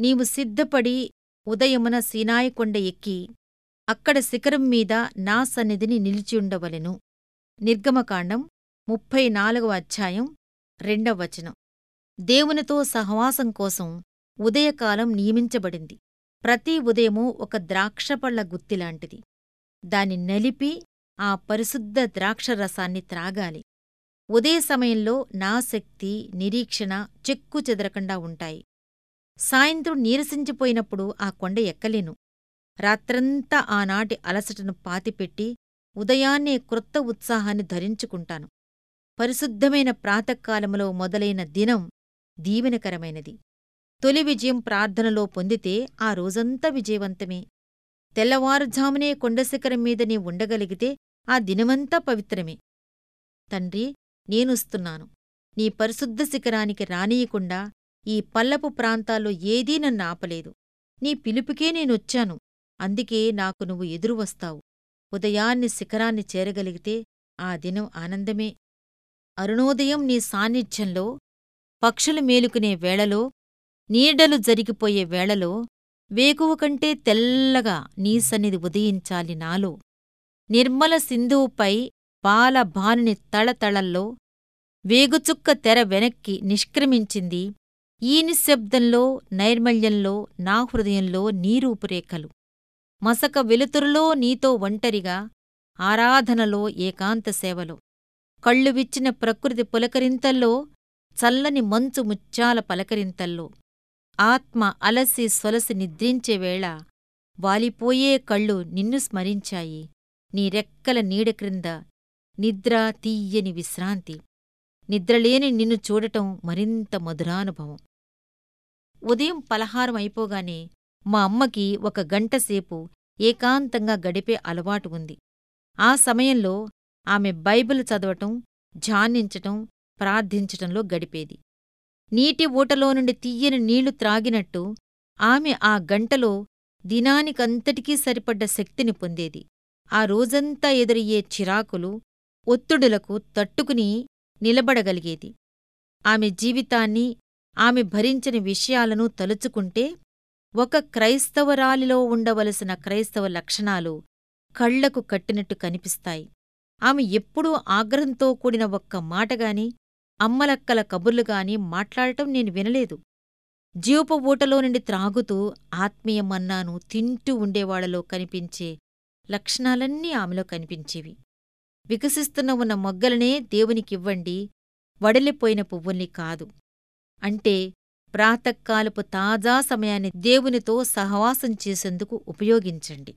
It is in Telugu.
నీవు సిద్ధపడి ఉదయమున సీనాయికొండ ఎక్కి అక్కడ శిఖరం మీద నా సన్నిధిని నిలిచియుండవలెను నిర్గమకాండం ముప్పై నాలుగవ అధ్యాయం రెండవ వచనం. దేవునితో సహవాసం కోసం ఉదయకాలం నియమించబడింది. ప్రతి ఉదయమూ ఒక ద్రాక్షపళ్ళ గుత్తిలాంటిది దాన్ని నలిపి ఆ పరిశుద్ధ ద్రాక్షరసాన్ని త్రాగాలి. ఉదయ సమయంలో నా శక్తి నిరీక్షణ చెక్కు చెదరకుండా ఉంటాయి. సాయంత్రం నీరసించిపోయినప్పుడు ఆ కొండ ఎక్కలేను. రాత్రంతా ఆనాటి అలసటను పాతిపెట్టి ఉదయాన్నే క్రొత్త ఉత్సాహాన్ని ధరించుకుంటాను. పరిశుద్ధమైన ప్రాతకాలములో మొదలైన దినం దీవెనకరమైనది. తొలి విజయం ప్రార్థనలో పొందితే ఆ రోజంతా విజయవంతమే. తెల్లవారుజామునే కొండశిఖరం మీద నీ ఉండగలిగితే ఆ దినమంతా పవిత్రమే. తండ్రి నేనుస్తున్నాను. నీ పరిశుద్ధ శిఖరానికి రానియకుండా ఈ పల్లపు ప్రాంతాల్లో ఏదీ నన్ను ఆపలేదు. నీ పిలుపుకే నేనొచ్చాను. అందుకే నాకు నువ్వు ఎదురువస్తావు ఉదయాన్ని శిఖరాన్ని చేరగలిగితే ఆ దినం ఆనందమే. అరుణోదయం నీ సాన్నిధ్యంలో పక్షులు మేలుకునే వేళలో నీడలు జరిగిపోయే వేళలో వేకువ కంటే తెల్లగా నీ సన్నిధి ఉదయించాలి నాలో. నిర్మల సింధువుపై బాలభానుని తళతళల్లో వేగుచుక్క తెర వెనక్కి నిష్క్రమించింది ఈ నిశ్శబ్దంలో నైర్మల్యంలో నా హృదయంలో నీ రూపురేఖలు మసక వెలుతురులో నీతో ఒంటరిగా ఆరాధనలో ఏకాంత సేవలో. కళ్ళు విచ్చిన ప్రకృతి పులకరింతల్లో చల్లని మంచు ముత్యాల పలకరింతల్లో. ఆత్మ అలసి సొలసి నిద్రించే వేళ వాలిపోయే కళ్ళు నిన్ను స్మరించాయి. నీ రెక్కల నీడ క్రింద నిద్ర తీయని విశ్రాంతి. నిద్రలేని నిన్ను చూడటం మరింత మధురానుభవం. ఉదయం పలహారం అయిపోగానే మా అమ్మకి ఒక గంటసేపు ఏకాంతంగా గడిపే అలవాటు ఉంది. ఆ సమయంలో ఆమె బైబిల్ చదవటం ధ్యానించటం ప్రార్థించటంలో గడిపేది. నీటి ఊటలో నుండి తీయని నీళ్ళు త్రాగినట్టు ఆమె ఆ గంటలో దినానికంతటికీ సరిపడ్డ శక్తిని పొందేది. ఆ రోజంతా ఎదురయ్యే చిరాకులు ఒత్తిడులకు తట్టుకుని నిలబడగలిగేది. ఆమె జీవితాన్ని ఆమె భరించని విషయాలను తలుచుకుంటే ఒక క్రైస్తవరాలిలో ఉండవలసిన క్రైస్తవ లక్షణాలు కళ్ళకు కట్టినట్టు కనిపిస్తాయి. ఆమె ఎప్పుడూ ఆగ్రహంతో కూడిన ఒక్క మాటగాని అమ్మలక్కల కబుర్లుగాని మాట్లాడటం నేను వినలేదు. జీవపు ఊటలో నుండి త్రాగుతూ ఆత్మీయమన్నాను తింటూ ఉండేవాళ్ళలో కనిపించే లక్షణాలన్నీ ఆమెలో కనిపించేవి. వికసిస్తున్న ఉన్న మొగ్గలనే దేవునికివ్వండి వడలిపోయిన పువ్వుల్ని కాదు. అంటే ప్రాతకాలపు తాజా సమయాన్ని దేవునితో సహవాసం చేసేందుకు ఉపయోగించండి.